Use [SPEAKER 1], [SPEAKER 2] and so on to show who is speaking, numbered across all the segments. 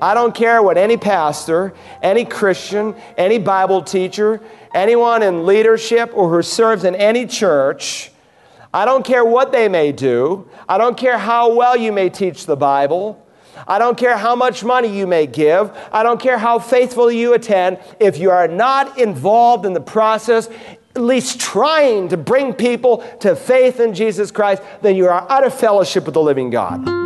[SPEAKER 1] I don't care what any pastor, any Christian, any Bible teacher, anyone in leadership or who serves in any church, I don't care what they may do. I don't care how well you may teach the Bible. I don't care how much money you may give. I don't care how faithfully you attend. If you are not involved in the process, at least trying to bring people to faith in Jesus Christ, then you are out of fellowship with the living God.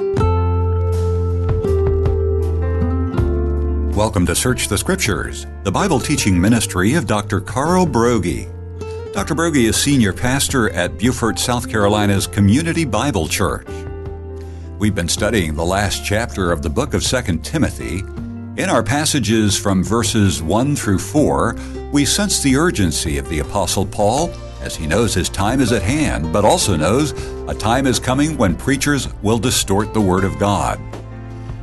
[SPEAKER 2] Welcome to Search the Scriptures, the Bible teaching ministry of Dr. Carl Broggi. Dr. Broggi is senior pastor at Beaufort, South Carolina's Community Bible Church. We've been studying the last chapter of the book of 2 Timothy. In our passages from verses 1 through 4, we sense the urgency of the Apostle Paul as he knows his time is at hand, but also knows a time is coming when preachers will distort the Word of God.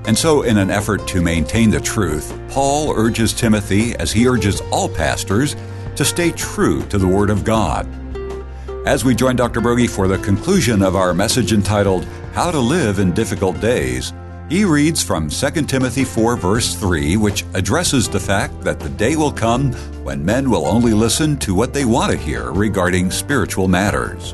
[SPEAKER 2] And so, in an effort to maintain the truth, Paul urges Timothy, as he urges all pastors, to stay true to the Word of God. As we join Dr. Broggi for the conclusion of our message entitled How to Live in Difficult Days, he reads from 2 Timothy 4, verse 3, which addresses the fact that the day will come when men will only listen to what they want to hear regarding spiritual matters.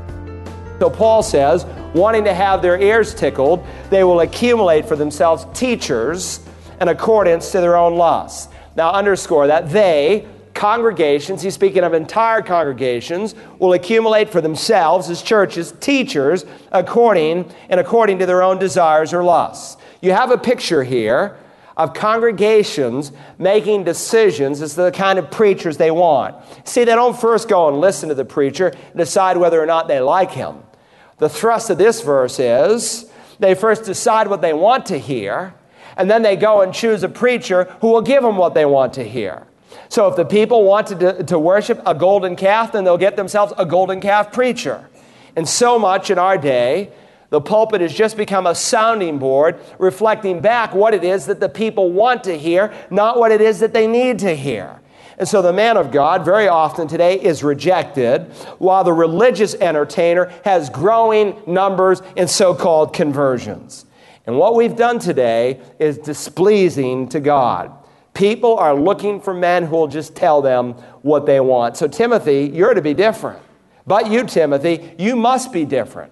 [SPEAKER 1] So Paul says, wanting to have their ears tickled, they will accumulate for themselves teachers in accordance to their own lusts. Now, underscore that they, congregations, he's speaking of entire congregations, will accumulate for themselves as churches teachers according and according to their own desires or lusts. You have a picture here of congregations making decisions as to the kind of preachers they want. See, they don't first go and listen to the preacher and decide whether or not they like him. The thrust of this verse is they first decide what they want to hear, and then they go and choose a preacher who will give them what they want to hear. So if the people want to, to worship a golden calf, then they'll get themselves a golden calf preacher. And so much in our day, the pulpit has just become a sounding board reflecting back what it is that the people want to hear, not what it is that they need to hear. And so the man of God, very often today, is rejected, while the religious entertainer has growing numbers in so called conversions. And what we've done today is displeasing to God. People are looking for men who will just tell them what they want. So, Timothy, you're to be different. But you, Timothy, you must be different.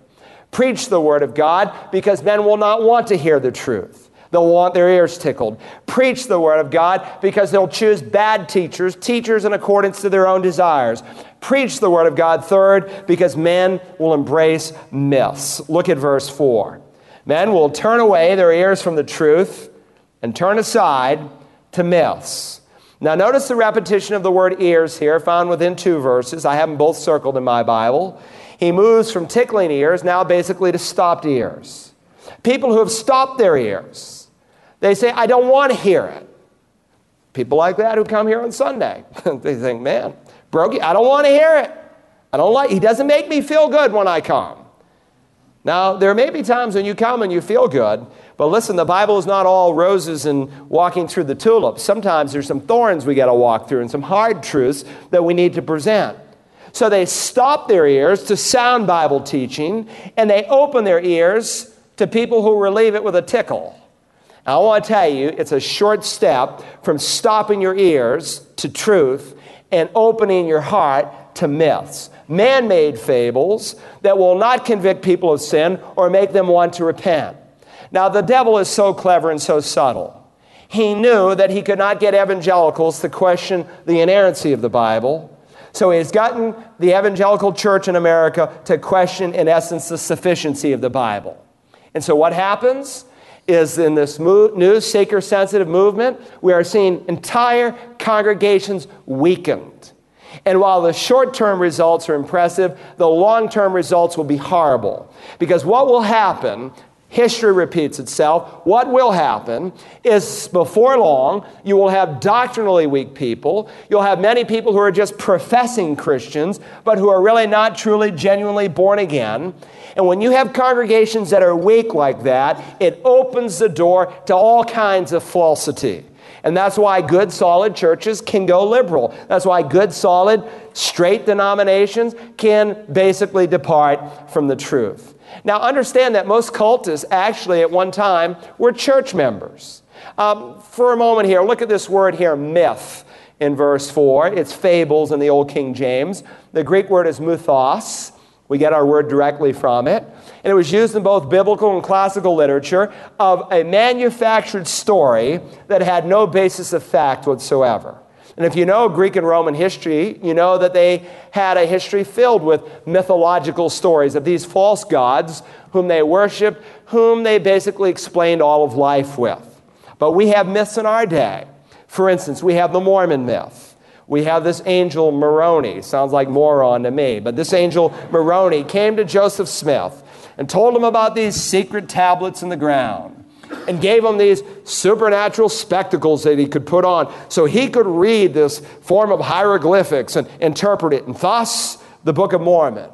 [SPEAKER 1] Preach the word of God because men will not want to hear the truth. They'll want their ears tickled. Preach the word of God because they'll choose bad teachers, teachers in accordance to their own desires. Preach the word of God, third, because men will embrace myths. Look at verse 4. Men will turn away their ears from the truth and turn aside to myths. Now, notice the repetition of the word ears here, found within two verses. I have them both circled in my Bible. He moves from tickling ears now basically to stopped ears. People who have stopped their ears, they say, I don't want to hear it. People like that who come here on Sunday, they think, man, Broggi, I don't want to hear it. I don't like, he doesn't make me feel good when I come. Now, there may be times when you come and you feel good, but listen, the Bible is not all roses and walking through the tulips. Sometimes there's some thorns we got to walk through and some hard truths that we need to present. So they stop their ears to sound Bible teaching and they open their ears to people who relieve it with a tickle. Now, I want to tell you, it's a short step from stopping your ears to truth and opening your heart to myths man made fables that will not convict people of sin or make them want to repent. Now, the devil is so clever and so subtle. He knew that he could not get evangelicals to question the inerrancy of the Bible. So he's gotten the evangelical church in America to question, in essence, the sufficiency of the Bible. And so what happens is in this new seeker sensitive movement, we are seeing entire congregations weakened. And while the short term results are impressive, the long term results will be horrible. Because what will happen, history repeats itself, what will happen is before long, you will have doctrinally weak people. You'll have many people who are just professing Christians, but who are really not truly, genuinely born again. And when you have congregations that are weak like that, it opens the door to all kinds of falsity. And that's why good, solid churches can go liberal. That's why good, solid, straight denominations can basically depart from the truth. Now, understand that most cultists actually at one time were church members. Um, for a moment here, look at this word here, myth, in verse 4. It's fables in the Old King James. The Greek word is mythos. We get our word directly from it. And it was used in both biblical and classical literature of a manufactured story that had no basis of fact whatsoever. And if you know Greek and Roman history, you know that they had a history filled with mythological stories of these false gods whom they worshiped, whom they basically explained all of life with. But we have myths in our day. For instance, we have the Mormon myth. We have this angel Moroni. Sounds like moron to me, but this angel Moroni came to Joseph Smith and told him about these secret tablets in the ground and gave him these supernatural spectacles that he could put on so he could read this form of hieroglyphics and interpret it. And thus, the Book of Mormon.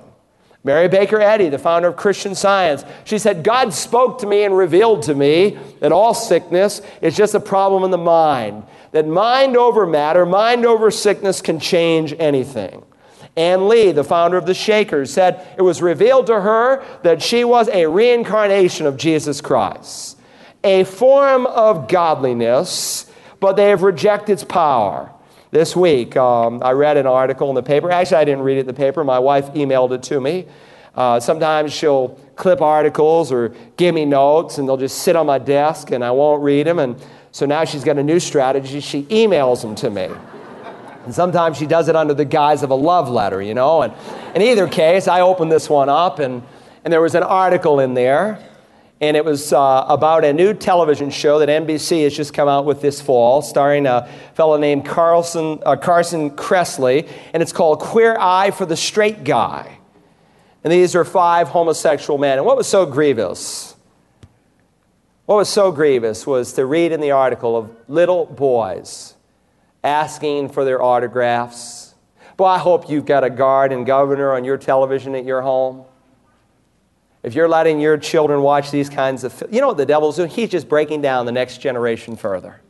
[SPEAKER 1] Mary Baker Eddy, the founder of Christian Science, she said, God spoke to me and revealed to me that all sickness is just a problem in the mind. That mind over matter, mind over sickness can change anything. Ann Lee, the founder of the Shakers, said it was revealed to her that she was a reincarnation of Jesus Christ a form of godliness, but they have rejected its power. This week, um, I read an article in the paper. Actually, I didn't read it in the paper. My wife emailed it to me. Uh, sometimes she'll clip articles or give me notes, and they'll just sit on my desk, and I won't read them. And so now she's got a new strategy. She emails them to me. And sometimes she does it under the guise of a love letter, you know. And in either case, I opened this one up, and, and there was an article in there and it was uh, about a new television show that NBC has just come out with this fall, starring a fellow named Carlson, uh, Carson Kressley, and it's called Queer Eye for the Straight Guy. And these are five homosexual men. And what was so grievous? What was so grievous was to read in the article of little boys asking for their autographs. Boy, I hope you've got a guard and governor on your television at your home. If you're letting your children watch these kinds of, you know what the devil's doing? He's just breaking down the next generation further.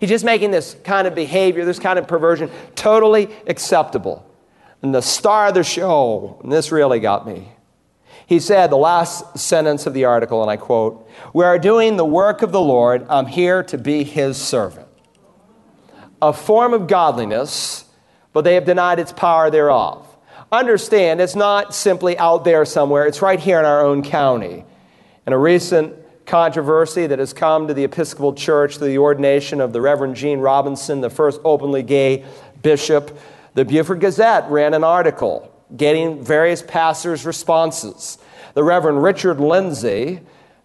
[SPEAKER 1] He's just making this kind of behavior, this kind of perversion, totally acceptable. And the star of the show, and this really got me. He said, the last sentence of the article, and I quote, We are doing the work of the Lord. I'm here to be his servant. A form of godliness, but they have denied its power thereof understand it's not simply out there somewhere, it's right here in our own county. In a recent controversy that has come to the Episcopal Church through the ordination of the Reverend Gene Robinson, the first openly gay bishop, the Beaufort Gazette ran an article getting various pastors' responses. The Reverend Richard Lindsay,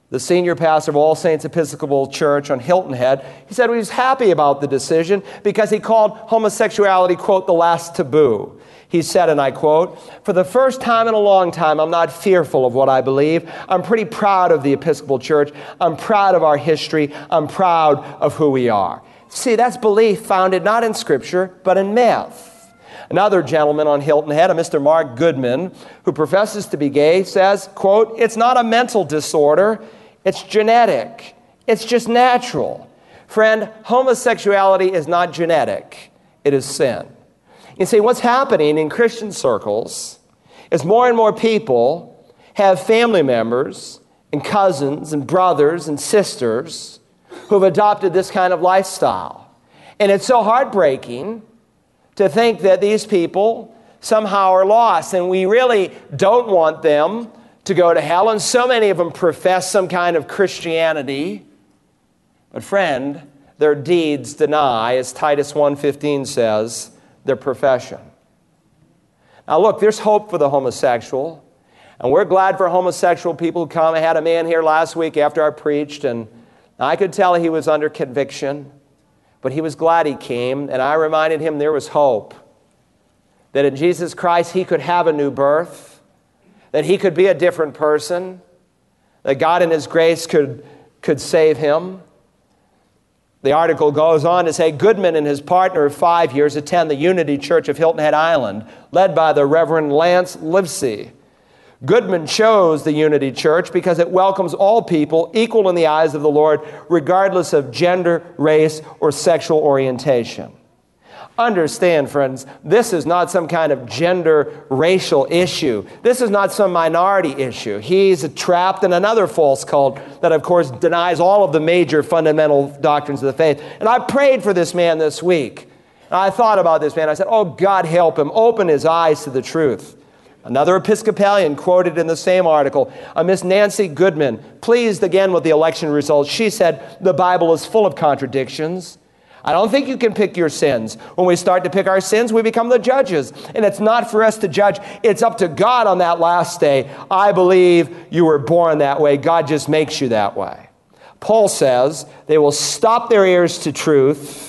[SPEAKER 1] the senior pastor of All Saints Episcopal Church on Hilton Head, he said he was happy about the decision because he called homosexuality, quote, the last taboo. He said, and I quote, For the first time in a long time, I'm not fearful of what I believe. I'm pretty proud of the Episcopal Church. I'm proud of our history. I'm proud of who we are. See, that's belief founded not in Scripture, but in myth. Another gentleman on Hilton Head, a Mr. Mark Goodman, who professes to be gay, says, quote, It's not a mental disorder, it's genetic. It's just natural. Friend, homosexuality is not genetic, it is sin. You see, what's happening in Christian circles is more and more people have family members and cousins and brothers and sisters who have adopted this kind of lifestyle. And it's so heartbreaking to think that these people somehow are lost, and we really don't want them to go to hell. And so many of them profess some kind of Christianity. But friend, their deeds deny, as Titus 1:15 says, their profession. Now, look, there's hope for the homosexual. And we're glad for homosexual people who come. I had a man here last week after I preached, and I could tell he was under conviction, but he was glad he came. And I reminded him there was hope that in Jesus Christ he could have a new birth, that he could be a different person, that God in his grace could, could save him. The article goes on to say Goodman and his partner of five years attend the Unity Church of Hilton Head Island, led by the Reverend Lance Livesey. Goodman chose the Unity Church because it welcomes all people equal in the eyes of the Lord, regardless of gender, race, or sexual orientation. Understand, friends, this is not some kind of gender racial issue. This is not some minority issue. He's trapped in another false cult that, of course, denies all of the major fundamental doctrines of the faith. And I prayed for this man this week. And I thought about this man. I said, Oh, God, help him. Open his eyes to the truth. Another Episcopalian quoted in the same article, a Miss Nancy Goodman, pleased again with the election results. She said, The Bible is full of contradictions. I don't think you can pick your sins. When we start to pick our sins, we become the judges. And it's not for us to judge, it's up to God on that last day. I believe you were born that way. God just makes you that way. Paul says they will stop their ears to truth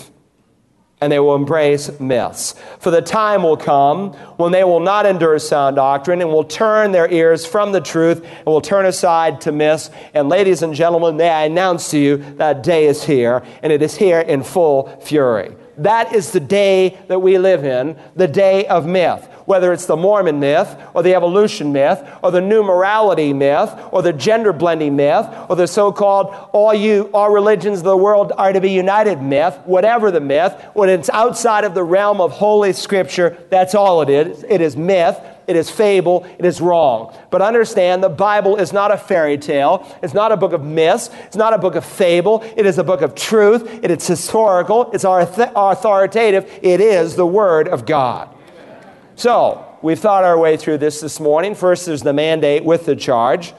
[SPEAKER 1] and they will embrace myths. For the time will come when they will not endure sound doctrine and will turn their ears from the truth and will turn aside to myths. And ladies and gentlemen, may I announce to you that day is here, and it is here in full fury. That is the day that we live in, the day of myth whether it's the Mormon myth or the evolution myth or the new morality myth or the gender blending myth or the so-called all you all religions of the world are to be united myth, whatever the myth, when it's outside of the realm of holy scripture, that's all it is. It is myth. It is fable. It is wrong. But understand the Bible is not a fairy tale. It's not a book of myths. It's not a book of fable. It is a book of truth. It is historical. It's authoritative. It is the Word of God. So, we've thought our way through this this morning. First, there's the mandate with the charge.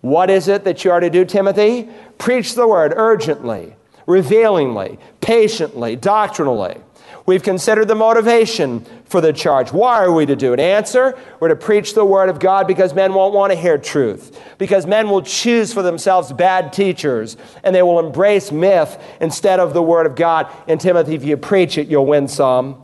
[SPEAKER 1] What is it that you are to do, Timothy? Preach the word urgently, revealingly, patiently, doctrinally. We've considered the motivation for the charge. Why are we to do it? Answer We're to preach the word of God because men won't want to hear truth, because men will choose for themselves bad teachers, and they will embrace myth instead of the word of God. And Timothy, if you preach it, you'll win some.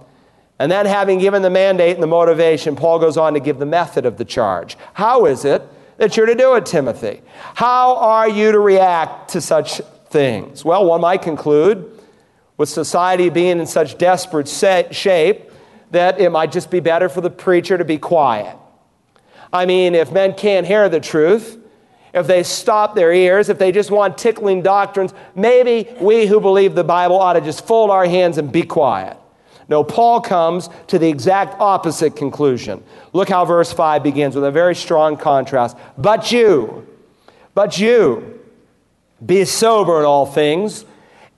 [SPEAKER 1] And then, having given the mandate and the motivation, Paul goes on to give the method of the charge. How is it that you're to do it, Timothy? How are you to react to such things? Well, one might conclude, with society being in such desperate shape, that it might just be better for the preacher to be quiet. I mean, if men can't hear the truth, if they stop their ears, if they just want tickling doctrines, maybe we who believe the Bible ought to just fold our hands and be quiet. No, Paul comes to the exact opposite conclusion. Look how verse 5 begins with a very strong contrast. But you, but you, be sober in all things,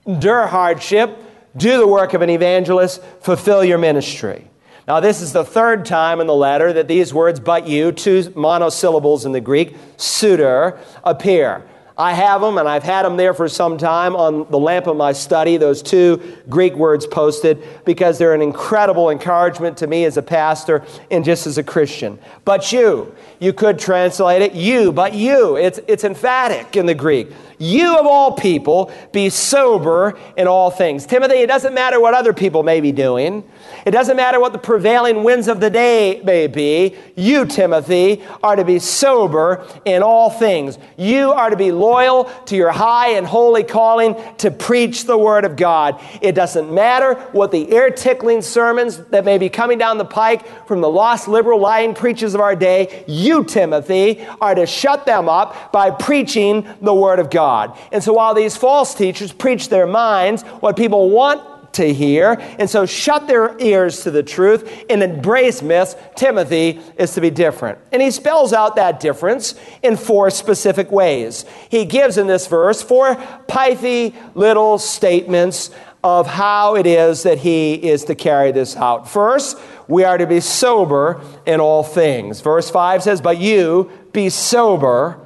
[SPEAKER 1] endure hardship, do the work of an evangelist, fulfill your ministry. Now, this is the third time in the letter that these words, but you, two monosyllables in the Greek, su de, appear. I have them, and I've had them there for some time on the lamp of my study, those two Greek words posted, because they're an incredible encouragement to me as a pastor and just as a Christian. But you, you could translate it, you, but you. It's, it's emphatic in the Greek. You, of all people, be sober in all things. Timothy, it doesn't matter what other people may be doing. It doesn't matter what the prevailing winds of the day may be. You, Timothy, are to be sober in all things. You are to be loyal to your high and holy calling to preach the Word of God. It doesn't matter what the ear tickling sermons that may be coming down the pike from the lost liberal lying preachers of our day. You, Timothy, are to shut them up by preaching the Word of God. And so while these false teachers preach their minds, what people want to hear. And so shut their ears to the truth and embrace myths. Timothy is to be different. And he spells out that difference in four specific ways. He gives in this verse four pithy little statements of how it is that he is to carry this out. First, we are to be sober in all things. Verse 5 says, But you be sober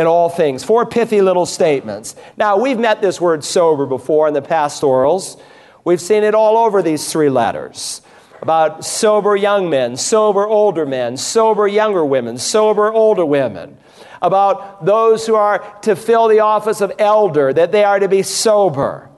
[SPEAKER 1] in all things. Four pithy little statements. Now, we've met this word sober before in the pastorals. We've seen it all over these three letters about sober young men, sober older men, sober younger women, sober older women, about those who are to fill the office of elder, that they are to be sober.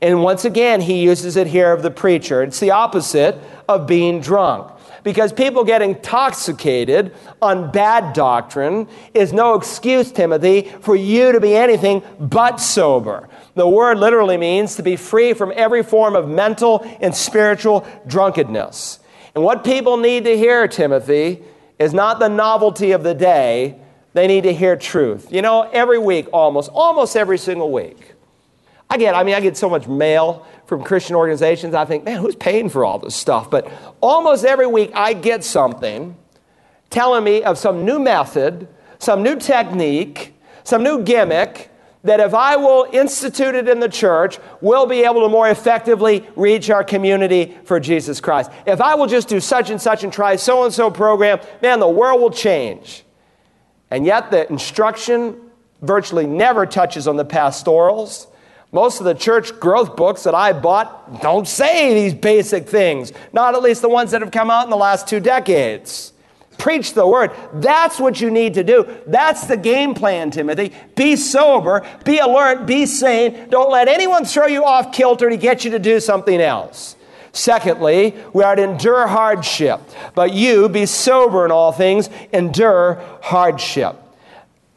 [SPEAKER 1] And once again, he uses it here of the preacher. It's the opposite of being drunk because people get intoxicated on bad doctrine is no excuse, Timothy, for you to be anything but sober. The word literally means to be free from every form of mental and spiritual drunkenness. And what people need to hear, Timothy, is not the novelty of the day, they need to hear truth. You know, every week, almost, almost every single week, I get, I mean, I get so much mail from Christian organizations. I think, man, who's paying for all this stuff? But almost every week I get something telling me of some new method, some new technique, some new gimmick that if I will institute it in the church, we'll be able to more effectively reach our community for Jesus Christ. If I will just do such and such and try so and so program, man, the world will change. And yet the instruction virtually never touches on the pastorals. Most of the church growth books that I bought don't say these basic things, not at least the ones that have come out in the last two decades. Preach the word. That's what you need to do. That's the game plan, Timothy. Be sober, be alert, be sane. Don't let anyone throw you off kilter to get you to do something else. Secondly, we are to endure hardship. But you, be sober in all things, endure hardship.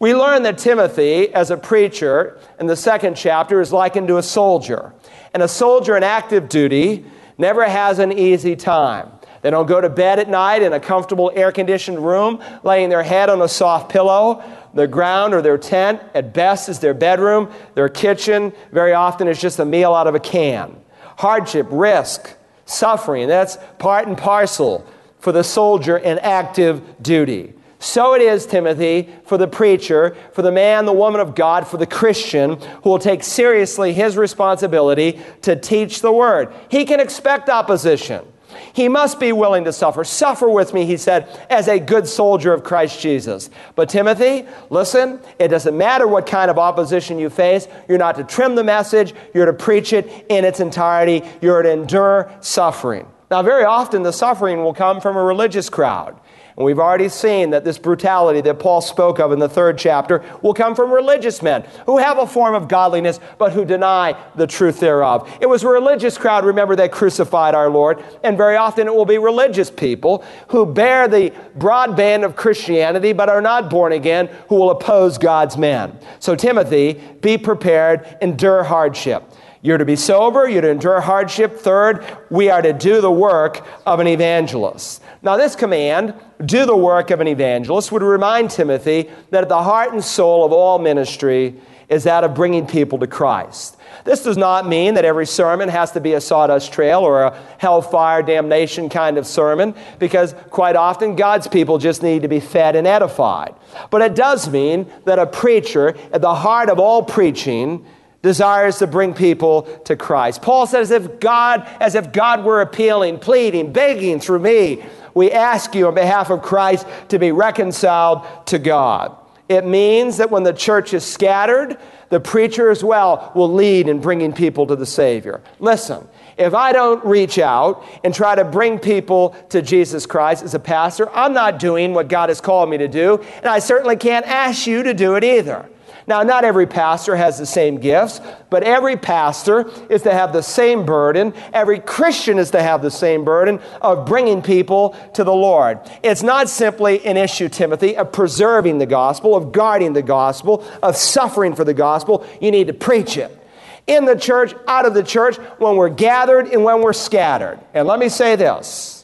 [SPEAKER 1] We learn that Timothy, as a preacher, in the second chapter, is likened to a soldier. And a soldier in active duty never has an easy time. They don't go to bed at night in a comfortable air conditioned room, laying their head on a soft pillow. Their ground or their tent, at best, is their bedroom. Their kitchen, very often, is just a meal out of a can. Hardship, risk, suffering, that's part and parcel for the soldier in active duty. So it is, Timothy, for the preacher, for the man, the woman of God, for the Christian who will take seriously his responsibility to teach the word. He can expect opposition. He must be willing to suffer. Suffer with me, he said, as a good soldier of Christ Jesus. But Timothy, listen, it doesn't matter what kind of opposition you face. You're not to trim the message, you're to preach it in its entirety. You're to endure suffering. Now, very often the suffering will come from a religious crowd. And we've already seen that this brutality that Paul spoke of in the third chapter will come from religious men who have a form of godliness but who deny the truth thereof. It was a religious crowd, remember, that crucified our Lord, and very often it will be religious people who bear the broad band of Christianity but are not born again who will oppose God's man. So, Timothy, be prepared, endure hardship. You're to be sober, you're to endure hardship. Third, we are to do the work of an evangelist. Now, this command, do the work of an evangelist, would remind Timothy that the heart and soul of all ministry is that of bringing people to Christ. This does not mean that every sermon has to be a sawdust trail or a hellfire damnation kind of sermon, because quite often God's people just need to be fed and edified. But it does mean that a preacher, at the heart of all preaching, desires to bring people to Christ. Paul says, as if God, as if God were appealing, pleading, begging through me, we ask you on behalf of Christ to be reconciled to God. It means that when the church is scattered, the preacher as well will lead in bringing people to the Savior. Listen, if I don't reach out and try to bring people to Jesus Christ as a pastor, I'm not doing what God has called me to do, and I certainly can't ask you to do it either. Now, not every pastor has the same gifts, but every pastor is to have the same burden. Every Christian is to have the same burden of bringing people to the Lord. It's not simply an issue, Timothy, of preserving the gospel, of guarding the gospel, of suffering for the gospel. You need to preach it. In the church, out of the church, when we're gathered and when we're scattered. And let me say this.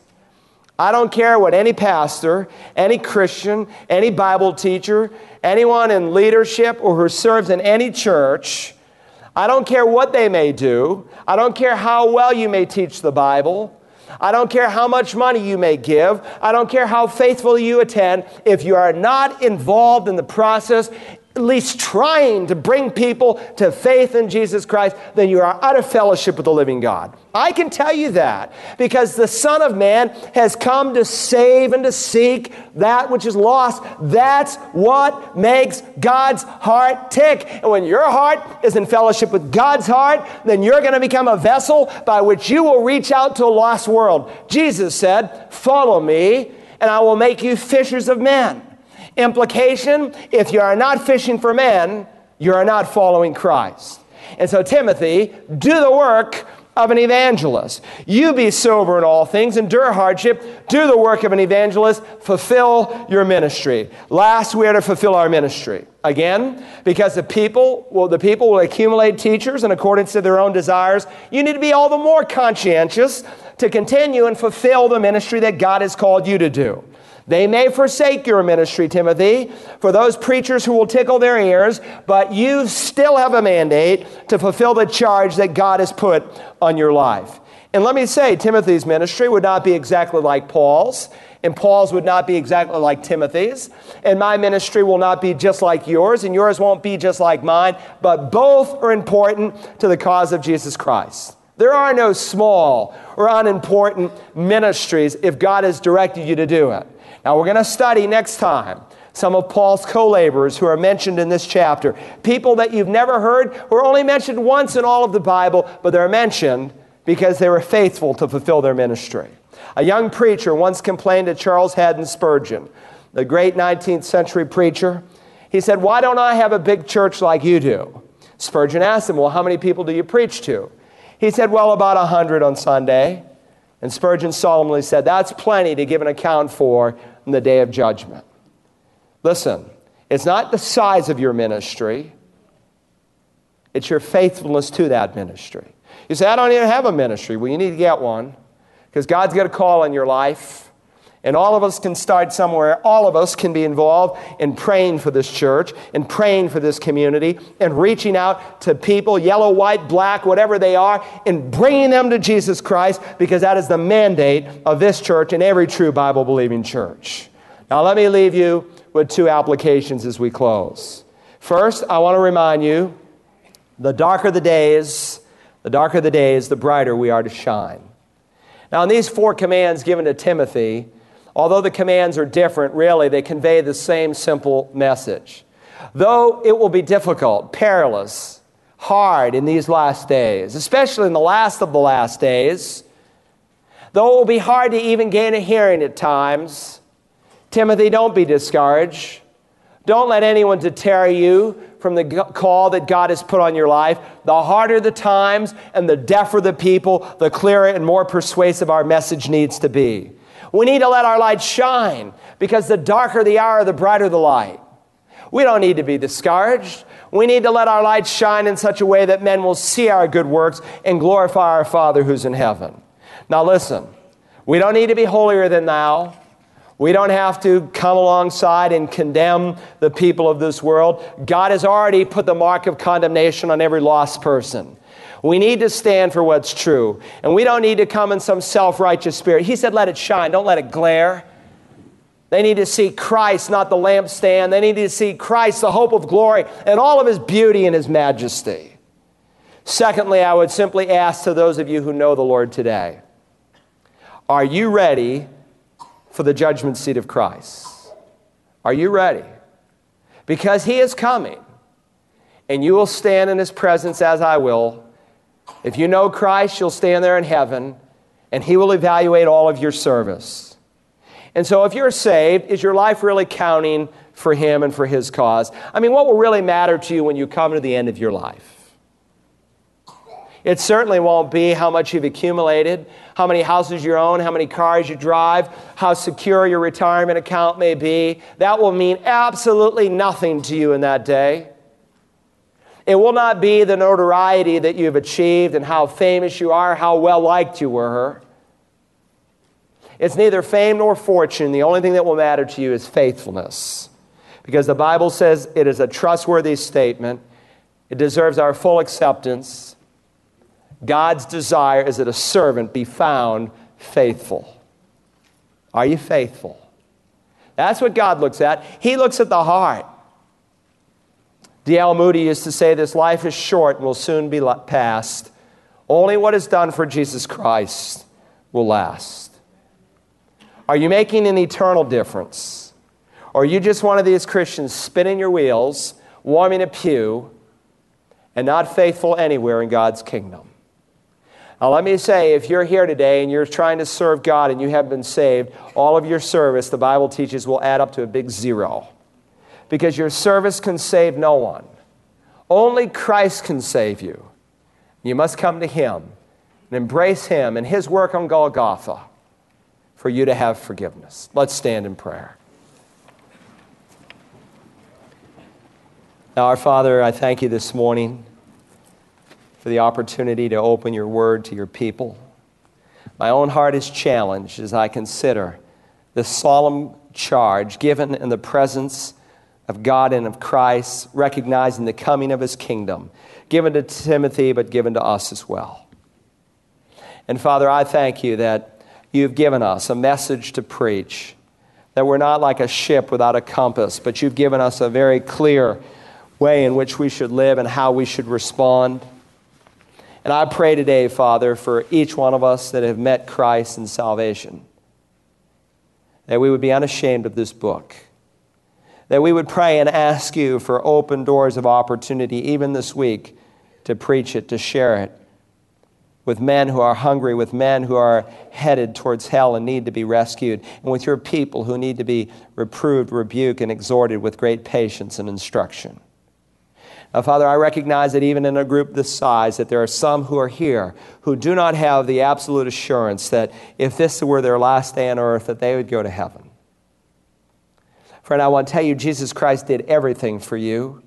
[SPEAKER 1] I don't care what any pastor, any Christian, any Bible teacher, anyone in leadership or who serves in any church, I don't care what they may do, I don't care how well you may teach the Bible. I don't care how much money you may give. I don't care how faithfully you attend. If you are not involved in the process, at least trying to bring people to faith in Jesus Christ, then you are out of fellowship with the living God. I can tell you that because the Son of Man has come to save and to seek that which is lost. That's what makes God's heart tick. And when your heart is in fellowship with God's heart, then you're going to become a vessel by which you will reach out to a lost world. Jesus said, Follow me, and I will make you fishers of men. Implication if you are not fishing for men, you are not following Christ. And so, Timothy, do the work of an evangelist. You be sober in all things, endure hardship, do the work of an evangelist, fulfill your ministry. Last, we are to fulfill our ministry. Again, because the people, well, the people will accumulate teachers in accordance to their own desires. You need to be all the more conscientious to continue and fulfill the ministry that God has called you to do. They may forsake your ministry, Timothy, for those preachers who will tickle their ears, but you still have a mandate to fulfill the charge that God has put on your life. And let me say, Timothy's ministry would not be exactly like Paul's, and Paul's would not be exactly like Timothy's, and my ministry will not be just like yours, and yours won't be just like mine, but both are important to the cause of Jesus Christ. There are no small or unimportant ministries if God has directed you to do it. Now, we're going to study next time some of Paul's co laborers who are mentioned in this chapter. People that you've never heard, who are only mentioned once in all of the Bible, but they're mentioned because they were faithful to fulfill their ministry. A young preacher once complained to Charles Haddon Spurgeon, the great 19th century preacher. He said, Why don't I have a big church like you do? Spurgeon asked him, Well, how many people do you preach to? He said, Well, about a 100 on Sunday. And Spurgeon solemnly said, That's plenty to give an account for in the day of judgment. Listen, it's not the size of your ministry, it's your faithfulness to that ministry. You say, I don't even have a ministry. Well, you need to get one because God's got a call in your life. And all of us can start somewhere. All of us can be involved in praying for this church and praying for this community and reaching out to people, yellow, white, black, whatever they are, and bringing them to Jesus Christ because that is the mandate of this church and every true Bible believing church. Now, let me leave you with two applications as we close. First, I want to remind you the darker the days, the darker the days, the brighter we are to shine. Now, in these four commands given to Timothy, Although the commands are different, really, they convey the same simple message. Though it will be difficult, perilous, hard in these last days, especially in the last of the last days, though it will be hard to even gain a hearing at times, Timothy, don't be discouraged. Don't let anyone deter you from the call that God has put on your life. The harder the times and the deafer the people, the clearer and more persuasive our message needs to be. We need to let our light shine because the darker the hour, the brighter the light. We don't need to be discouraged. We need to let our light shine in such a way that men will see our good works and glorify our Father who's in heaven. Now, listen, we don't need to be holier than thou. We don't have to come alongside and condemn the people of this world. God has already put the mark of condemnation on every lost person. We need to stand for what's true. And we don't need to come in some self righteous spirit. He said, let it shine, don't let it glare. They need to see Christ, not the lampstand. They need to see Christ, the hope of glory, and all of his beauty and his majesty. Secondly, I would simply ask to those of you who know the Lord today Are you ready for the judgment seat of Christ? Are you ready? Because he is coming, and you will stand in his presence as I will if you know Christ, you'll stand there in heaven and He will evaluate all of your service. And so, if you're saved, is your life really counting for Him and for His cause? I mean, what will really matter to you when you come to the end of your life? It certainly won't be how much you've accumulated, how many houses you own, how many cars you drive, how secure your retirement account may be. That will mean absolutely nothing to you in that day. It will not be the notoriety that you've achieved and how famous you are, how well liked you were. It's neither fame nor fortune. The only thing that will matter to you is faithfulness. Because the Bible says it is a trustworthy statement, it deserves our full acceptance. God's desire is that a servant be found faithful. Are you faithful? That's what God looks at. He looks at the heart. D.L. Moody used to say, This life is short and will soon be past. Only what is done for Jesus Christ will last. Are you making an eternal difference? Or are you just one of these Christians spinning your wheels, warming a pew, and not faithful anywhere in God's kingdom? Now, let me say, if you're here today and you're trying to serve God and you have been saved, all of your service, the Bible teaches, will add up to a big zero because your service can save no one. Only Christ can save you. You must come to Him and embrace Him and His work on Golgotha for you to have forgiveness. Let's stand in prayer. Now, our Father, I thank you this morning for the opportunity to open your word to your people. My own heart is challenged as I consider the solemn charge given in the presence of God and of Christ, recognizing the coming of his kingdom, given to Timothy, but given to us as well. And Father, I thank you that you've given us a message to preach, that we're not like a ship without a compass, but you've given us a very clear way in which we should live and how we should respond. And I pray today, Father, for each one of us that have met Christ in salvation, that we would be unashamed of this book that we would pray and ask you for open doors of opportunity, even this week, to preach it, to share it with men who are hungry, with men who are headed towards hell and need to be rescued, and with your people who need to be reproved, rebuked, and exhorted with great patience and instruction. Now, Father, I recognize that even in a group this size, that there are some who are here who do not have the absolute assurance that if this were their last day on earth, that they would go to heaven. Friend, I want to tell you, Jesus Christ did everything for you.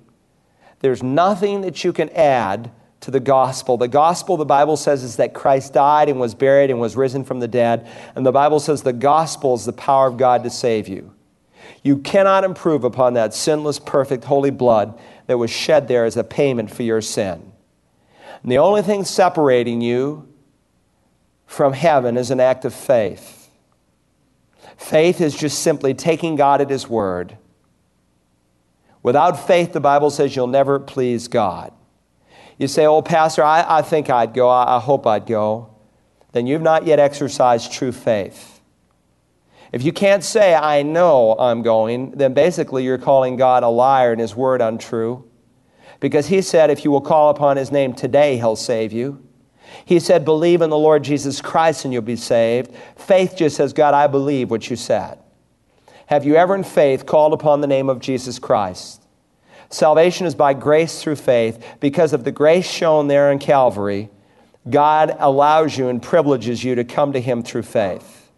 [SPEAKER 1] There's nothing that you can add to the gospel. The gospel, the Bible says, is that Christ died and was buried and was risen from the dead. And the Bible says the gospel is the power of God to save you. You cannot improve upon that sinless, perfect, holy blood that was shed there as a payment for your sin. And the only thing separating you from heaven is an act of faith. Faith is just simply taking God at His word. Without faith, the Bible says you'll never please God. You say, Oh, Pastor, I, I think I'd go. I, I hope I'd go. Then you've not yet exercised true faith. If you can't say, I know I'm going, then basically you're calling God a liar and His word untrue. Because He said, if you will call upon His name today, He'll save you. He said, Believe in the Lord Jesus Christ and you'll be saved. Faith just says, God, I believe what you said. Have you ever in faith called upon the name of Jesus Christ? Salvation is by grace through faith. Because of the grace shown there in Calvary, God allows you and privileges you to come to Him through faith.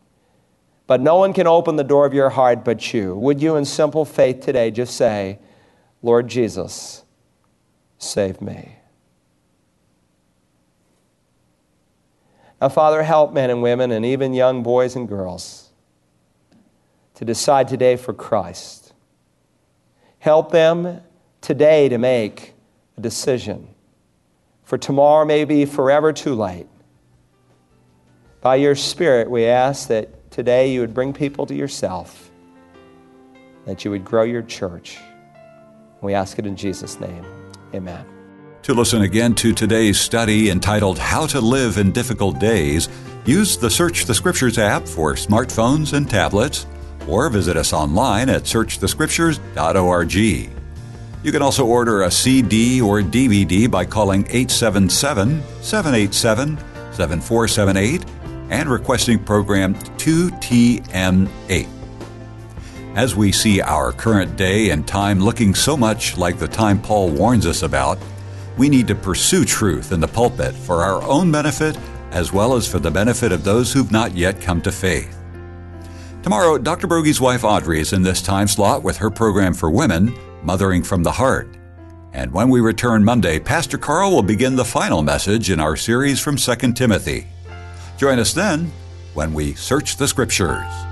[SPEAKER 1] But no one can open the door of your heart but you. Would you, in simple faith today, just say, Lord Jesus, save me? Father, help men and women and even young boys and girls to decide today for Christ. Help them today to make a decision. For tomorrow may be forever too late. By your Spirit, we ask that today you would bring people to yourself, that you would grow your church. We ask it in Jesus' name. Amen.
[SPEAKER 2] To listen again to today's study entitled How to Live in Difficult Days, use the Search the Scriptures app for smartphones and tablets, or visit us online at searchthescriptures.org. You can also order a CD or DVD by calling 877 787 7478 and requesting program 2TM8. As we see our current day and time looking so much like the time Paul warns us about, we need to pursue truth in the pulpit for our own benefit as well as for the benefit of those who've not yet come to faith. Tomorrow, Dr. Broggi's wife Audrey is in this time slot with her program for women, Mothering from the Heart. And when we return Monday, Pastor Carl will begin the final message in our series from 2 Timothy. Join us then when we search the Scriptures.